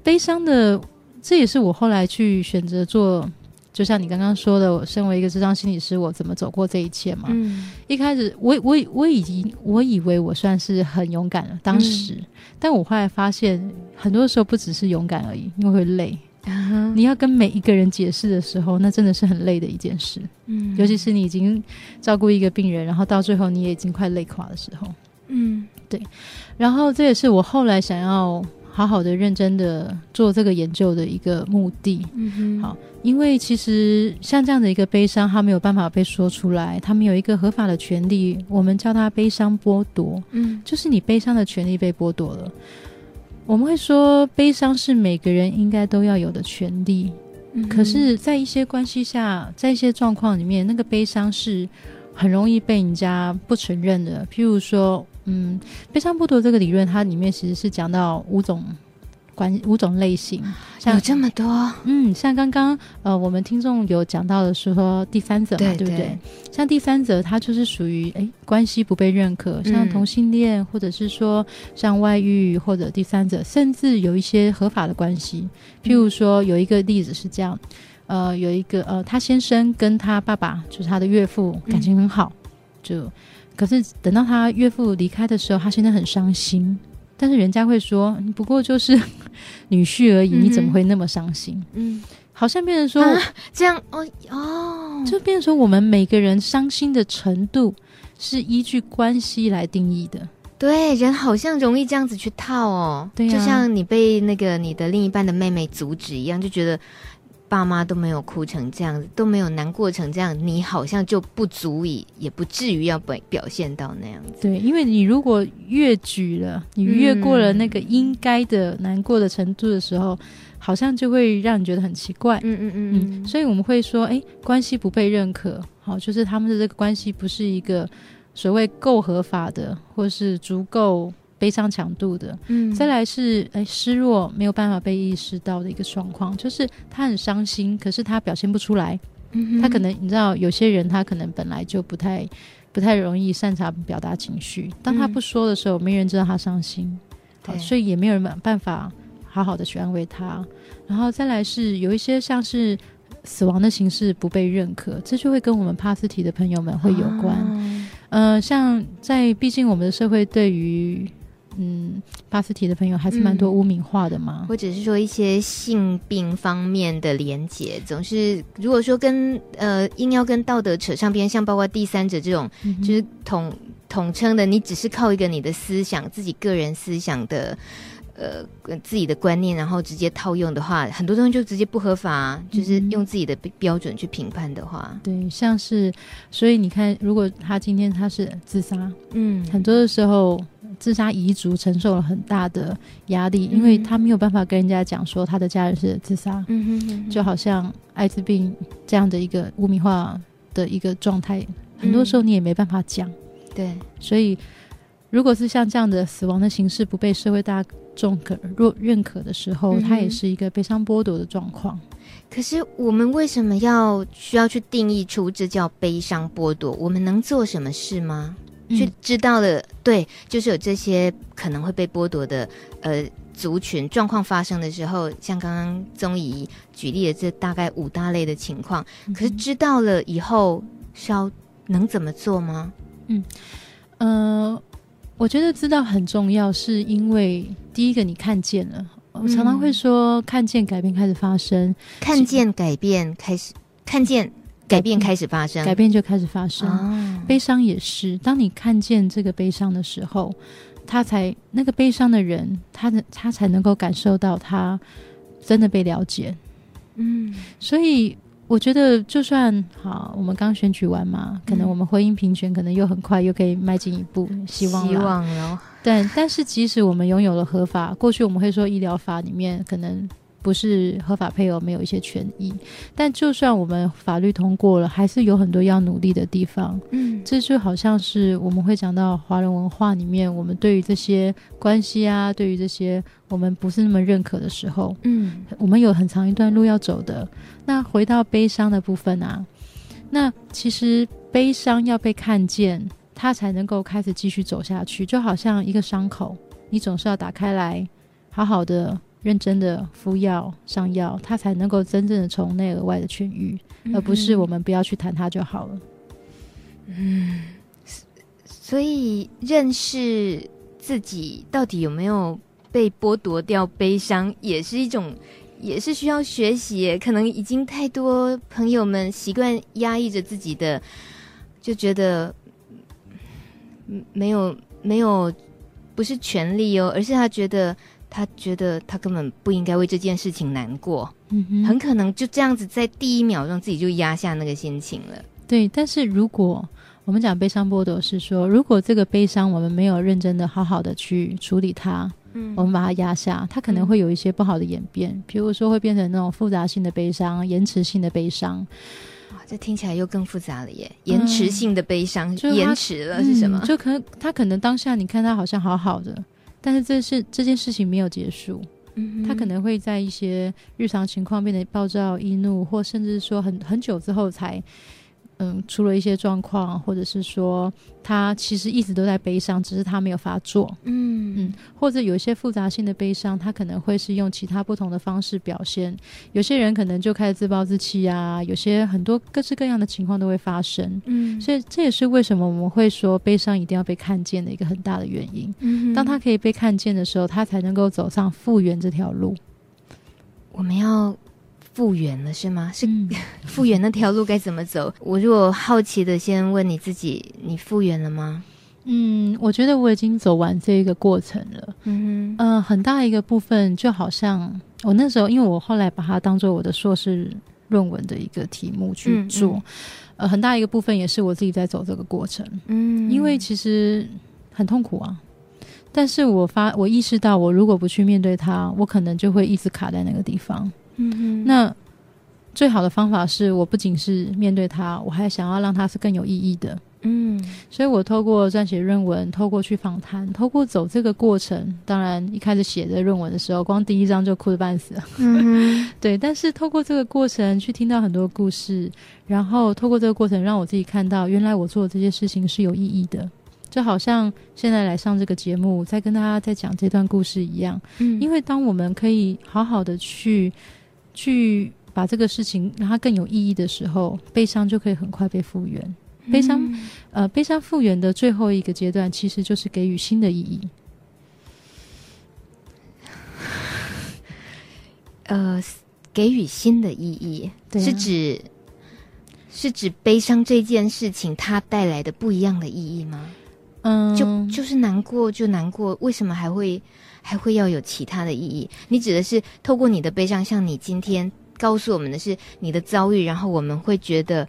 悲伤的，这也是我后来去选择做就像你刚刚说的，我身为一个智商心理师，我怎么走过这一切嘛？嗯，一开始我我我已经我以为我算是很勇敢了，当时，嗯、但我后来发现，很多时候不只是勇敢而已，因为会累。Uh huh. 你要跟每一个人解释的时候，那真的是很累的一件事。嗯，尤其是你已经照顾一个病人，然后到最后你也已经快累垮的时候。嗯，对。然后这也是我后来想要好好的、认真的做这个研究的一个目的。嗯哼，好，因为其实像这样的一个悲伤，他没有办法被说出来，他们有一个合法的权利，我们叫它悲伤剥夺。嗯，就是你悲伤的权利被剥夺了。我们会说，悲伤是每个人应该都要有的权利。嗯。可是，在一些关系下，在一些状况里面，那个悲伤是很容易被人家不承认的。譬如说，嗯，悲伤剥夺这个理论，它里面其实是讲到五种。关五种类型，像有这么多，嗯，像刚刚呃，我们听众有讲到的是说第三者嘛，对，对不对？像第三者，他就是属于哎，关系不被认可，像同性恋，嗯、或者是说像外遇或者第三者，甚至有一些合法的关系，譬如说有一个例子是这样，呃，有一个呃，他先生跟他爸爸就是他的岳父感情很好，嗯、就可是等到他岳父离开的时候，他现在很伤心。但是人家会说，不过就是 女婿而已，嗯、你怎么会那么伤心？嗯，好像变成说、啊、这样哦哦，就变成说我们每个人伤心的程度是依据关系来定义的。对，人好像容易这样子去套哦，对、啊，就像你被那个你的另一半的妹妹阻止一样，就觉得。爸妈都没有哭成这样子，都没有难过成这样，你好像就不足以，也不至于要表表现到那样子。对，因为你如果越举了，你越过了那个应该的难过的程度的时候，嗯、好像就会让你觉得很奇怪。嗯嗯嗯嗯。所以我们会说，哎，关系不被认可，好，就是他们的这个关系不是一个所谓够合法的，或是足够。悲伤强度的，嗯，再来是哎失落没有办法被意识到的一个状况，就是他很伤心，可是他表现不出来，嗯，他可能你知道有些人他可能本来就不太不太容易擅长表达情绪，当他不说的时候，嗯、没人知道他伤心，对，所以也没有人办法好好的去安慰他，然后再来是有一些像是死亡的形式不被认可，这就会跟我们帕斯提的朋友们会有关，哦、呃，像在毕竟我们的社会对于嗯，巴斯提的朋友还是蛮多污名化的嘛，或者是说一些性病方面的连结，总是如果说跟呃硬要跟道德扯上边，像包括第三者这种，嗯、就是统统称的，你只是靠一个你的思想，自己个人思想的呃自己的观念，然后直接套用的话，很多东西就直接不合法，就是用自己的标准去评判的话，对，像是所以你看，如果他今天他是自杀，嗯，很多的时候。自杀遗族承受了很大的压力，因为他没有办法跟人家讲说他的家人是自杀，嗯哼嗯哼，就好像艾滋病这样的一个污名化的一个状态，很多时候你也没办法讲。对，所以如果是像这样的死亡的形式不被社会大众可若认可的时候，它也是一个悲伤剥夺的状况。可是我们为什么要需要去定义出这叫悲伤剥夺？我们能做什么事吗？去知道了，嗯、对，就是有这些可能会被剥夺的呃族群状况发生的时候，像刚刚宗仪举例的这大概五大类的情况，可是知道了以后是要能怎么做吗？嗯，呃，我觉得知道很重要，是因为第一个你看见了，我常常会说看见改变开始发生，看见改变开始看见。改变开始发生，改变就开始发生。哦、悲伤也是，当你看见这个悲伤的时候，他才那个悲伤的人，他的他才能够感受到他真的被了解。嗯，所以我觉得，就算好，我们刚选举完嘛，可能我们婚姻平权，可能又很快又可以迈进一步，希望希望了。但但是，即使我们拥有了合法，过去我们会说医疗法里面可能。不是合法配偶没有一些权益，但就算我们法律通过了，还是有很多要努力的地方。嗯，这就好像是我们会讲到华人文化里面，我们对于这些关系啊，对于这些我们不是那么认可的时候，嗯，我们有很长一段路要走的。那回到悲伤的部分啊，那其实悲伤要被看见，它才能够开始继续走下去。就好像一个伤口，你总是要打开来，好好的。认真的敷药上药，他才能够真正的从内而外的痊愈，嗯、而不是我们不要去谈他就好了。嗯，所以认识自己到底有没有被剥夺掉悲伤，也是一种，也是需要学习。可能已经太多朋友们习惯压抑着自己的，就觉得，没有没有，不是权利哦，而是他觉得。他觉得他根本不应该为这件事情难过，嗯哼，很可能就这样子在第一秒钟自己就压下那个心情了。对，但是如果我们讲悲伤剥夺是说，如果这个悲伤我们没有认真的好好的去处理它，嗯，我们把它压下，它可能会有一些不好的演变，嗯、比如说会变成那种复杂性的悲伤、延迟性的悲伤。哇，这听起来又更复杂了耶！延迟性的悲伤，嗯、延迟了是什么？嗯、就可能他可能当下你看他好像好好的。但是这是这件事情没有结束，嗯，他可能会在一些日常情况变得暴躁易怒，或甚至说很很久之后才。嗯，出了一些状况，或者是说他其实一直都在悲伤，只是他没有发作。嗯嗯，或者有一些复杂性的悲伤，他可能会是用其他不同的方式表现。有些人可能就开始自暴自弃啊，有些很多各式各样的情况都会发生。嗯，所以这也是为什么我们会说悲伤一定要被看见的一个很大的原因。嗯，当他可以被看见的时候，他才能够走上复原这条路。我们要。复原了是吗？是 复原那条路该怎么走？我如果好奇的先问你自己，你复原了吗？嗯，我觉得我已经走完这一个过程了。嗯哼，呃，很大一个部分就好像我那时候，因为我后来把它当做我的硕士论文的一个题目去做，嗯嗯呃，很大一个部分也是我自己在走这个过程。嗯，因为其实很痛苦啊，但是我发我意识到，我如果不去面对它，我可能就会一直卡在那个地方。嗯哼，那最好的方法是，我不仅是面对它，我还想要让它是更有意义的。嗯，所以我透过撰写论文，透过去访谈，透过走这个过程。当然，一开始写这论文的时候，光第一章就哭得半死了。嗯，对。但是透过这个过程，去听到很多故事，然后透过这个过程，让我自己看到，原来我做的这些事情是有意义的。就好像现在来上这个节目，在跟大家在讲这段故事一样。嗯，因为当我们可以好好的去。去把这个事情让它更有意义的时候，悲伤就可以很快被复原。悲伤，嗯、呃，悲伤复原的最后一个阶段，其实就是给予新的意义。呃，给予新的意义，对啊、是指是指悲伤这件事情它带来的不一样的意义吗？嗯，就就是难过就难过，为什么还会？还会要有其他的意义？你指的是透过你的悲伤，像你今天告诉我们的是你的遭遇，然后我们会觉得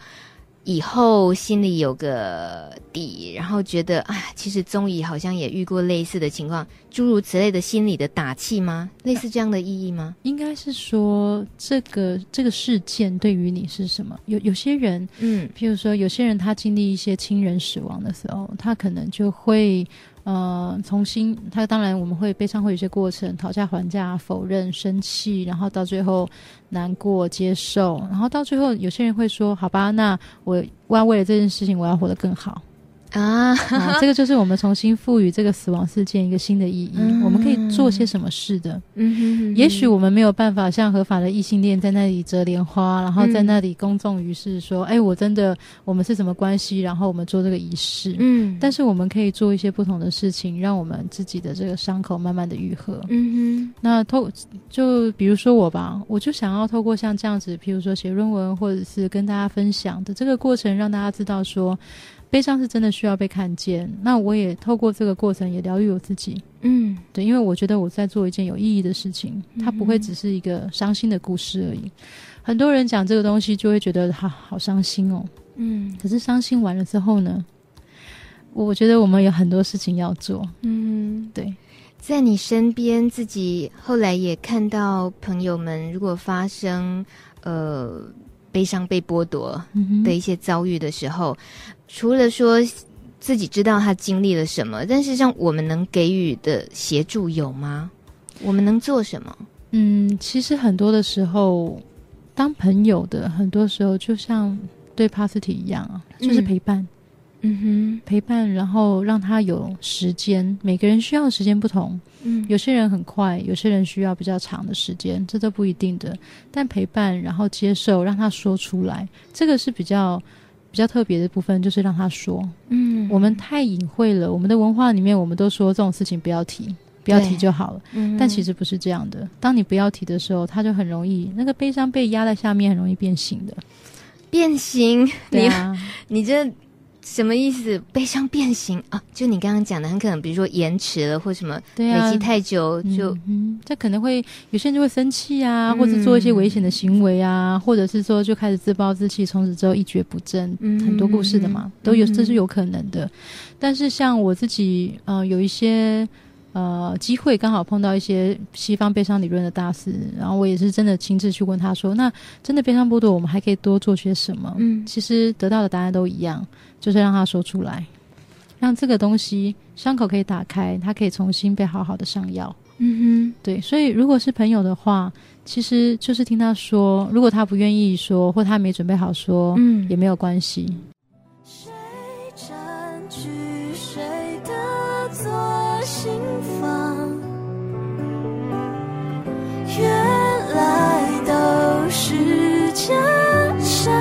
以后心里有个底，然后觉得啊，其实宗仪好像也遇过类似的情况，诸如此类的心理的打气吗？类似这样的意义吗？应该是说这个这个事件对于你是什么？有有些人，嗯，譬如说有些人他经历一些亲人死亡的时候，他可能就会。呃，重新，他当然我们会悲伤，会有些过程，讨价还价、否认、生气，然后到最后难过、接受，然后到最后有些人会说：“好吧，那我我要为了这件事情，我要活得更好。”啊，啊，这个就是我们重新赋予这个死亡事件一个新的意义。嗯、我们可以做些什么事的？嗯哼哼哼，也许我们没有办法像合法的异性恋在那里折莲花，然后在那里公众于世说：“哎、嗯，我真的我们是什么关系？”然后我们做这个仪式。嗯，但是我们可以做一些不同的事情，让我们自己的这个伤口慢慢的愈合。嗯哼，那透就比如说我吧，我就想要透过像这样子，譬如说写论文，或者是跟大家分享的这个过程，让大家知道说。悲伤是真的需要被看见，那我也透过这个过程也疗愈我自己。嗯，对，因为我觉得我在做一件有意义的事情，它不会只是一个伤心的故事而已。很多人讲这个东西就会觉得哈，好伤心哦。嗯，可是伤心完了之后呢？我觉得我们有很多事情要做。嗯，对，在你身边，自己后来也看到朋友们如果发生呃悲伤被剥夺的一些遭遇的时候。除了说自己知道他经历了什么，但是像我们能给予的协助有吗？我们能做什么？嗯，其实很多的时候，当朋友的很多时候就像对帕斯提一样啊，就是陪伴。嗯哼，陪伴，然后让他有时间。每个人需要的时间不同，嗯，有些人很快，有些人需要比较长的时间，这都不一定的。但陪伴，然后接受，让他说出来，这个是比较比较特别的部分，就是让他说。嗯，我们太隐晦了，我们的文化里面，我们都说这种事情不要提。不要提就好了，嗯，但其实不是这样的。当你不要提的时候，它就很容易那个悲伤被压在下面，很容易变形的。变形？对啊，你你这什么意思？悲伤变形啊？就你刚刚讲的，很可能比如说延迟了或什么，对啊，累积太久就嗯，嗯，这可能会有些人就会生气啊，嗯，或者做一些危险的行为啊，或者是说就开始自暴自弃，从此之后一蹶不振，嗯，很多故事的嘛，都有，这是有可能的。但是像我自己，呃，有一些。呃，机会刚好碰到一些西方悲伤理论的大师，然后我也是真的亲自去问他说：“那真的悲伤剥夺，我们还可以多做些什么？”嗯，其实得到的答案都一样，就是让他说出来，让这个东西伤口可以打开，他可以重新被好好的上药。嗯哼，对，所以如果是朋友的话，其实就是听他说，如果他不愿意说，或他没准备好说，嗯，也没有关系。原来都是假象，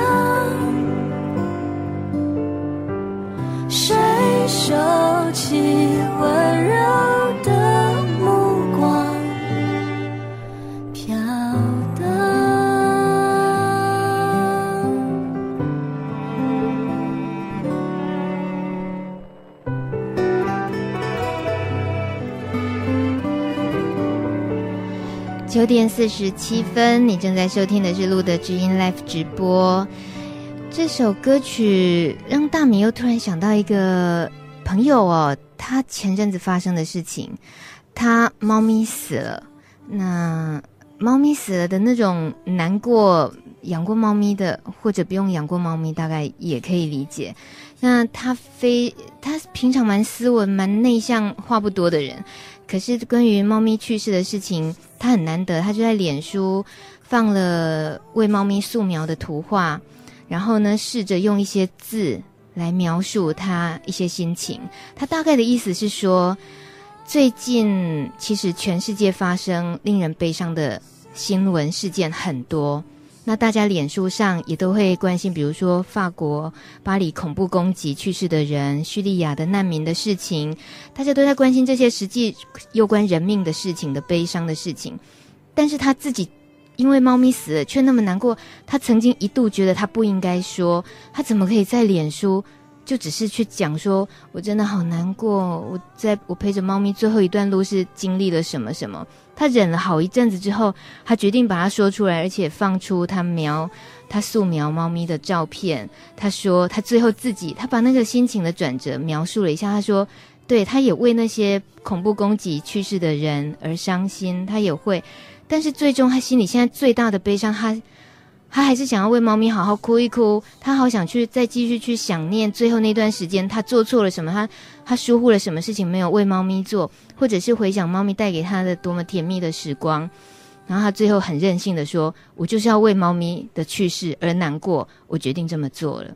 谁收起温？九点四十七分，你正在收听的是路德知音 Live 直播。这首歌曲让大米又突然想到一个朋友哦，他前阵子发生的事情，他猫咪死了。那猫咪死了的那种难过，养过猫咪的或者不用养过猫咪，大概也可以理解。那他非他平常蛮斯文、蛮内向、话不多的人。可是关于猫咪去世的事情，他很难得，他就在脸书放了为猫咪素描的图画，然后呢，试着用一些字来描述他一些心情。他大概的意思是说，最近其实全世界发生令人悲伤的新闻事件很多。那大家脸书上也都会关心，比如说法国巴黎恐怖攻击去世的人，叙利亚的难民的事情，大家都在关心这些实际攸关人命的事情的悲伤的事情。但是他自己因为猫咪死了却那么难过，他曾经一度觉得他不应该说，他怎么可以在脸书就只是去讲说，我真的好难过，我在我陪着猫咪最后一段路是经历了什么什么。他忍了好一阵子之后，他决定把它说出来，而且放出他描他素描猫咪的照片。他说他最后自己，他把那个心情的转折描述了一下。他说，对，他也为那些恐怖攻击去世的人而伤心，他也会，但是最终他心里现在最大的悲伤，他。他还是想要为猫咪好好哭一哭，他好想去再继续去想念最后那段时间他做错了什么，他他疏忽了什么事情没有为猫咪做，或者是回想猫咪带给他的多么甜蜜的时光，然后他最后很任性的说：“我就是要为猫咪的去世而难过，我决定这么做了。”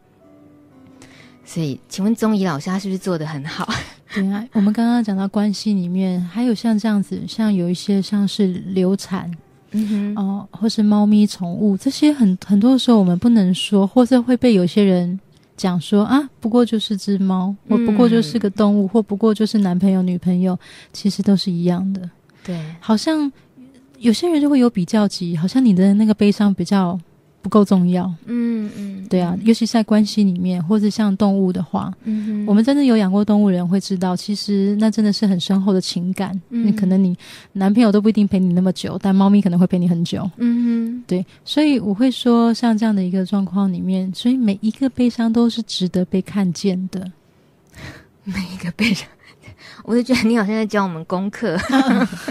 所以，请问宗仪老师他是不是做得很好？对啊，我们刚刚讲到关系里面还有像这样子，像有一些像是流产。嗯哼，哦，或是猫咪宠物这些很很多的时候我们不能说，或者会被有些人讲说啊，不过就是只猫，或不过就是个动物，嗯、或不过就是男朋友女朋友，其实都是一样的。对，好像有些人就会有比较级，好像你的那个悲伤比较。不够重要，嗯嗯，对啊，尤其是在关系里面，或者像动物的话，嗯，我们真的有养过动物人会知道，其实那真的是很深厚的情感。嗯，可能你男朋友都不一定陪你那么久，但猫咪可能会陪你很久。嗯哼，对，所以我会说，像这样的一个状况里面，所以每一个悲伤都是值得被看见的，每一个悲伤。我就觉得你好像在教我们功课，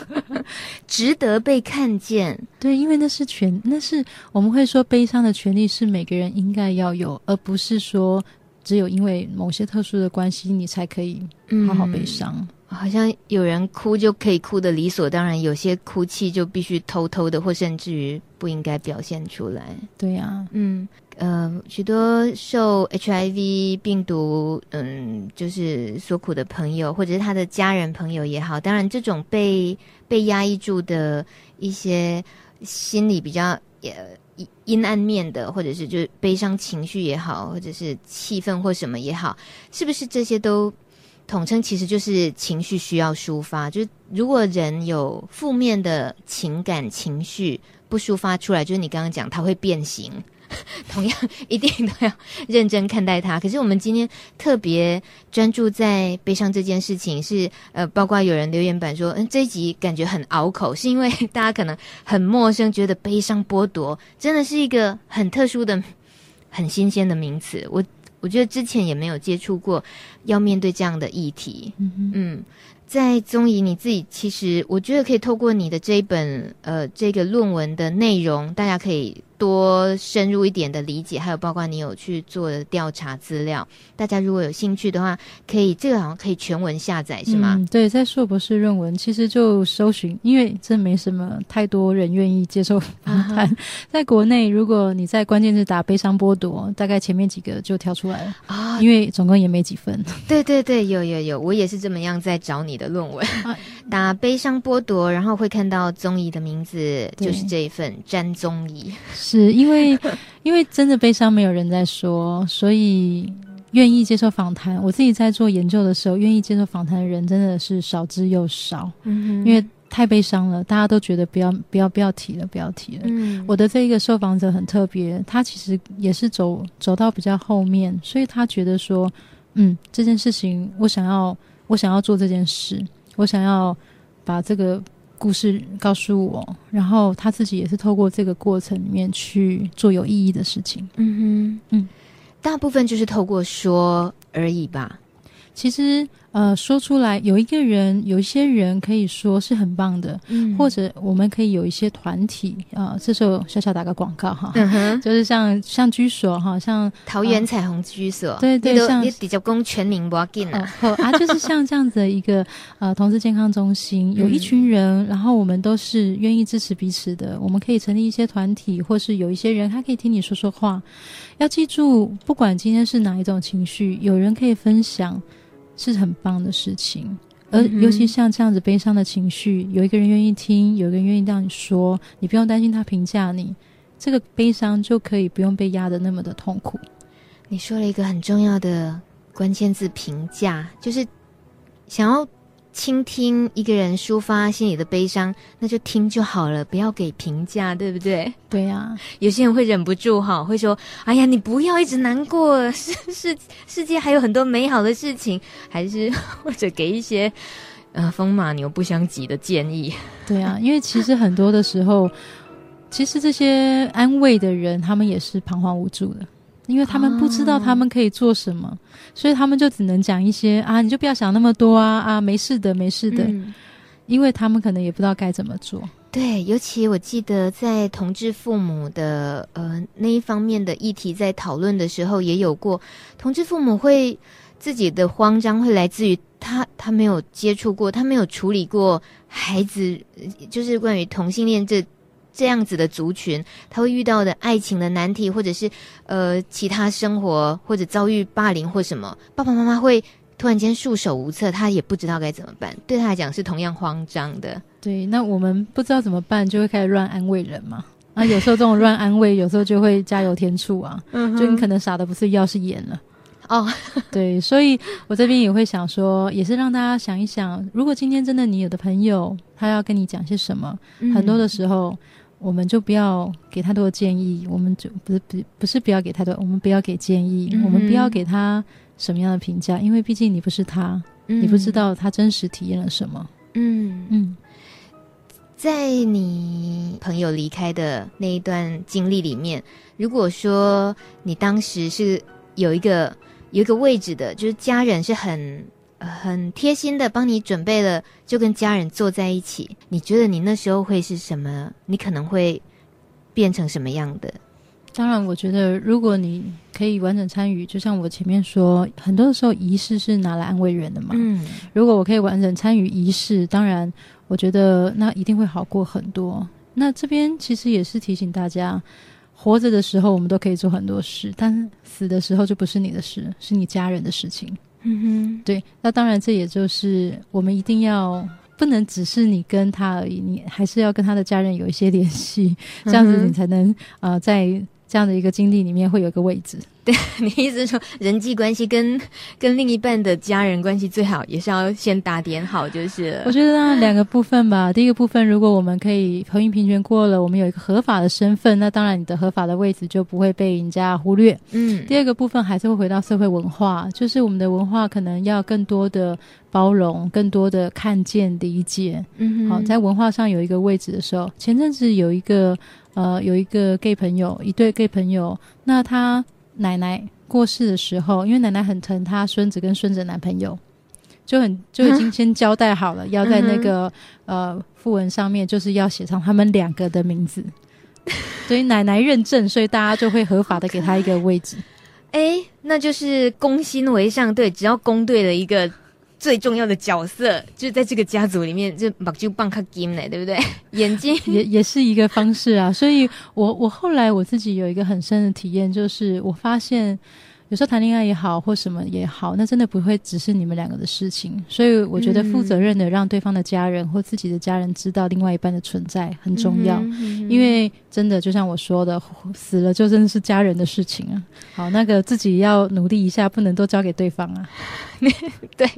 值得被看见。对，因为那是权，那是我们会说悲伤的权利是每个人应该要有，而不是说只有因为某些特殊的关系你才可以好好悲伤。好像有人哭就可以哭的理所当然，有些哭泣就必须偷偷的，或甚至于不应该表现出来。对呀、啊，嗯，呃，许多受 HIV 病毒嗯，就是所苦的朋友，或者是他的家人朋友也好，当然这种被被压抑住的一些心理比较也阴暗面的，或者是就是悲伤情绪也好，或者是气愤或什么也好，是不是这些都？统称其实就是情绪需要抒发，就是如果人有负面的情感情绪不抒发出来，就是你刚刚讲它会变形，同样一定都要认真看待它。可是我们今天特别专注在悲伤这件事情是，呃，包括有人留言板说，嗯，这一集感觉很拗口，是因为大家可能很陌生，觉得悲伤剥夺真的是一个很特殊的、很新鲜的名词。我。我觉得之前也没有接触过，要面对这样的议题。嗯嗯，在宗颐你自己，其实我觉得可以透过你的这一本呃这个论文的内容，大家可以。多深入一点的理解，还有包括你有去做的调查资料，大家如果有兴趣的话，可以这个好像可以全文下载是吗？嗯，对，在硕博士论文其实就搜寻，因为这没什么太多人愿意接受访谈。Uh. 在国内，如果你在关键字打“悲伤剥夺”，大概前面几个就跳出来了啊，uh. 因为总共也没几分。对对对，有有有，我也是这么样在找你的论文，uh. 打“悲伤剥夺”，然后会看到宗颐的名字，就是这一份詹宗颐。是因为，因为真的悲伤没有人在说，所以愿意接受访谈。我自己在做研究的时候，愿意接受访谈的人真的是少之又少。嗯，因为太悲伤了，大家都觉得不要不要不要提了，不要提了。嗯，我的这一个受访者很特别，他其实也是走走到比较后面，所以他觉得说，嗯，这件事情我想要，我想要做这件事，我想要把这个。故事告诉我，然后他自己也是透过这个过程里面去做有意义的事情。嗯哼，嗯，大部分就是透过说而已吧。其实。呃，说出来有一个人，有一些人可以说是很棒的，嗯，或者我们可以有一些团体啊，呃，这时候小小打个广告哈，嗯，就是像像居所哈，像桃园彩虹居所，呃，对对，像比较公全民不要紧啊，啊，就是像这样子的一个 呃同志健康中心，有一群人，嗯，然后我们都是愿意支持彼此的，我们可以成立一些团体，或是有一些人他可以听你说说话，要记住，不管今天是哪一种情绪，有人可以分享。是很棒的事情，而尤其像这样子悲伤的情绪，嗯、有一个人愿意听，有一个人愿意让你说，你不用担心他评价你，这个悲伤就可以不用被压得那么的痛苦。你说了一个很重要的关键字，评价，就是想要。倾听一个人抒发心里的悲伤，那就听就好了，不要给评价，对不对？对呀、啊，有些人会忍不住哈，会说：“哎呀，你不要一直难过，世世世界还有很多美好的事情。”还是或者给一些呃风马牛不相及的建议。对啊，因为其实很多的时候，其实这些安慰的人，他们也是彷徨无助的。因为他们不知道他们可以做什么，哦、所以他们就只能讲一些啊，你就不要想那么多啊啊，没事的，没事的、嗯。因为他们可能也不知道该怎么做。对，尤其我记得在同志父母的呃那一方面的议题在讨论的时候，也有过同志父母会自己的慌张会来自于他他没有接触过，他没有处理过孩子，就是关于同性恋这。这样子的族群，他会遇到的爱情的难题，或者是呃其他生活或者遭遇霸凌或什么，爸爸妈妈会突然间束手无策，他也不知道该怎么办，对他来讲是同样慌张的。对，那我们不知道怎么办，就会开始乱安慰人嘛。啊，有时候这种乱安慰，有时候就会加油添醋啊。嗯，就你可能傻的不是药是盐了。哦，对，所以我这边也会想说，也是让大家想一想，如果今天真的你有的朋友他要跟你讲些什么，嗯、很多的时候。我们就不要给太多的建议，我们就不是不不是不要给太多，我们不要给建议，嗯、我们不要给他什么样的评价，因为毕竟你不是他，嗯，你不知道他真实体验了什么。嗯嗯，在你朋友离开的那一段经历里面，如果说你当时是有一个有一个位置的，就是家人是很。很贴心的帮你准备了，就跟家人坐在一起。你觉得你那时候会是什么？你可能会变成什么样的？当然，我觉得如果你可以完整参与，就像我前面说，很多的时候仪式是拿来安慰人的嘛。嗯，如果我可以完整参与仪式，当然，我觉得那一定会好过很多。那这边其实也是提醒大家，活着的时候我们都可以做很多事，但死的时候就不是你的事，是你家人的事情。嗯哼，对。那当然，这也就是我们一定要不能只是你跟他而已，你还是要跟他的家人有一些联系，这样子你才能呃在。这样的一个经历里面会有个位置，对，你意思是说人际关系跟 跟另一半的家人关系最好也是要先打点好，就是我觉得呢两个部分吧。第一个部分，如果我们可以婚姻平权过了，我们有一个合法的身份，那当然你的合法的位置就不会被人家忽略。嗯，第二个部分还是会回到社会文化，就是我们的文化可能要更多的包容，更多的看见理解。嗯，好，在文化上有一个位置的时候，前阵子有一个。呃，有一个 gay 朋友，一对 gay 朋友，那他奶奶过世的时候，因为奶奶很疼他孙子跟孙子的男朋友，就很就已经先交代好了，要在那个、嗯、呃訃文上面就是要写上他们两个的名字，所以奶奶认证，所以大家就会合法的给他一个位置。哎，那就是攻心为上，对，只要攻对了一个。最重要的角色就是在这个家族里面，就把就棒卡金嘞，对不对？眼睛也也是一个方式啊。所以我我后来我自己有一个很深的体验，就是我发现有时候谈恋爱也好，或什么也好，那真的不会只是你们两个的事情。所以我觉得负责任的让对方的家人或自己的家人知道另外一半的存在很重要，嗯嗯、因为真的就像我说的，死了就真的是家人的事情啊。好，那个自己要努力一下，不能都交给对方啊。对。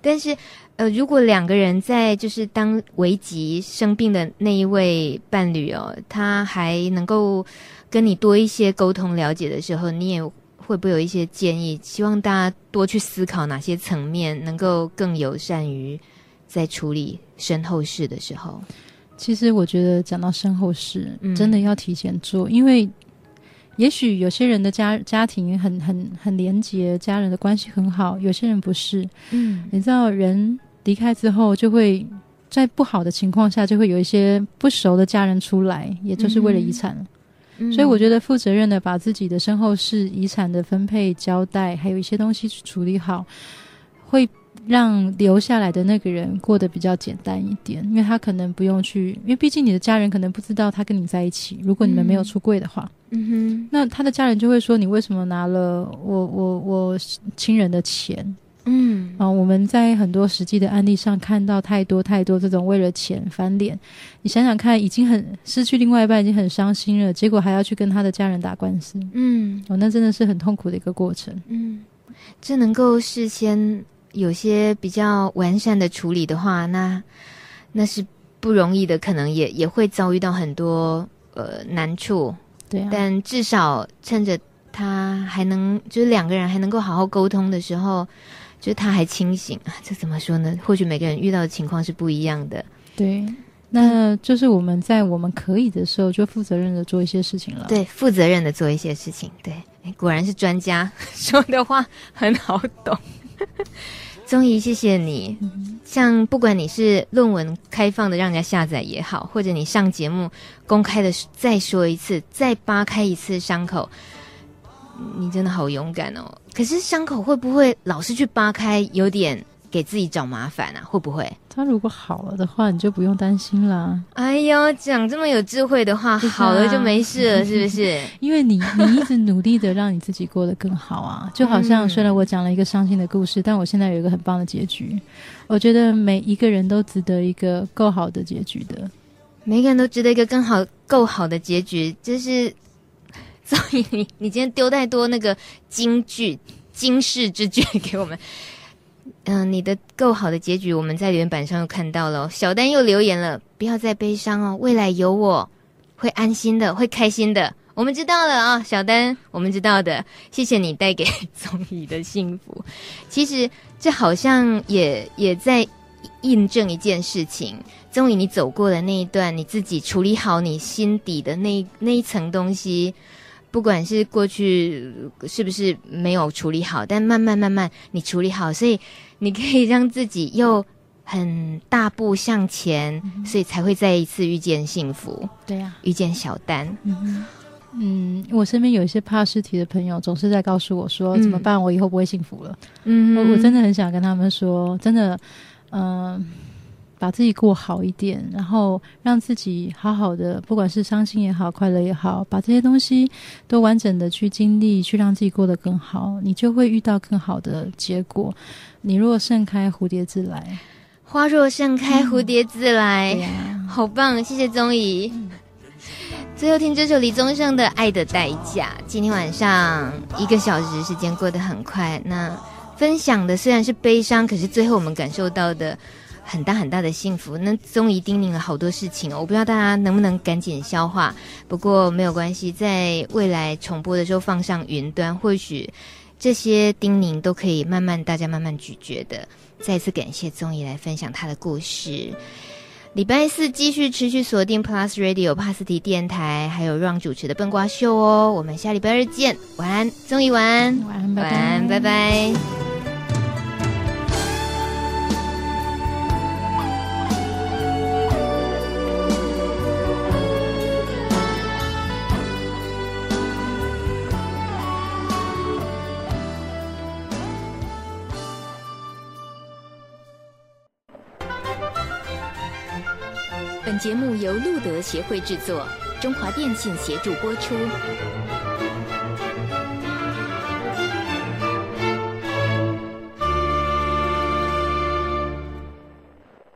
但是，呃，如果两个人在就是当危急生病的那一位伴侣哦，他还能够跟你多一些沟通了解的时候，你也会不会有一些建议？希望大家多去思考哪些层面能够更友善于在处理身后事的时候。其实我觉得讲到身后事，真的要提前做，嗯、因为。也许有些人的家家庭很很很廉洁，家人的关系很好，有些人不是。嗯，你知道，人离开之后，就会在不好的情况下，就会有一些不熟的家人出来，也就是为了遗产。嗯，所以，我觉得负责任的把自己的身后事、遗产的分配交代，还有一些东西去处理好，会。让留下来的那个人过得比较简单一点，因为他可能不用去，因为毕竟你的家人可能不知道他跟你在一起。如果你们没有出柜的话，嗯哼，那他的家人就会说，你为什么拿了我我我亲人的钱？嗯啊，我们在很多实际的案例上看到太多太多这种为了钱翻脸。你想想看，已经很失去另外一半，已经很伤心了，结果还要去跟他的家人打官司。嗯，哦，那真的是很痛苦的一个过程。嗯，这能够事先。有些比较完善的处理的话，那那是不容易的，可能也也会遭遇到很多呃难处。对啊，但至少趁着他还能，就是两个人还能够好好沟通的时候，就是他还清醒啊，这怎么说呢？或许每个人遇到的情况是不一样的。对，那就是我们在我们可以的时候，就负责任的做一些事情了。对，负责任的做一些事情。对，果然是专家，说的话很好懂。宗仪，谢谢你。像不管你是论文开放的让人家下载也好，或者你上节目公开的再说一次，再扒开一次伤口，你真的好勇敢哦。可是伤口会不会老是去扒开，有点？给自己找麻烦啊？会不会？他如果好了的话，你就不用担心啦。哎呦，讲这么有智慧的话，啊、好了就没事了，是不是？因为你你一直努力的让你自己过得更好啊，就好像虽然我讲了一个伤心的故事，但我现在有一个很棒的结局。我觉得每一个人都值得一个够好的结局的，每个人都值得一个更好、够好的结局。就是，所以你你今天丢太多那个金句、惊世之句给我们。嗯、你的够好的结局，我们在留言板上又看到了。小丹又留言了，不要再悲伤哦，未来有我，会安心的，会开心的。我们知道了啊、小丹，我们知道的。谢谢你带给宗仪的幸福。其实这好像也也在印证一件事情：宗仪，你走过的那一段，你自己处理好你心底的那那一层东西。不管是过去是不是没有处理好，但慢慢慢慢你处理好，所以你可以让自己又很大步向前，嗯、所以才会再一次遇见幸福。对呀、啊，遇见小丹。嗯、嗯，我身边有一些怕尸体的朋友，总是在告诉我说：“怎么办？我以后不会幸福了。”嗯，我我真的很想跟他们说，真的，嗯、呃，把自己过好一点，然后让自己好好的，不管是伤心也好，快乐也好，把这些东西都完整的去经历，去让自己过得更好，你就会遇到更好的结果。你若盛开，蝴蝶自来；花若盛开，蝴蝶自来。好棒！谢谢宗沂。最后听这首李宗盛的《爱的代价》。今天晚上一个小时时间过得很快，那分享的虽然是悲伤，可是最后我们感受到的很大很大的幸福。那宗沂叮咛了好多事情，我不知道大家能不能赶紧消化。不过没有关系，在未来重播的时候放上云端，或许这些叮咛都可以慢慢大家慢慢咀嚼的。再次感谢宗沂来分享他的故事。礼拜四继续持续锁定 Plus Radio 帕斯提电台，还有让主持的笨瓜秀哦。我们下礼拜二见，晚安，宗沂晚安，晚安，晚安，拜拜。本节目由路德协会制作，中华电信协助播出。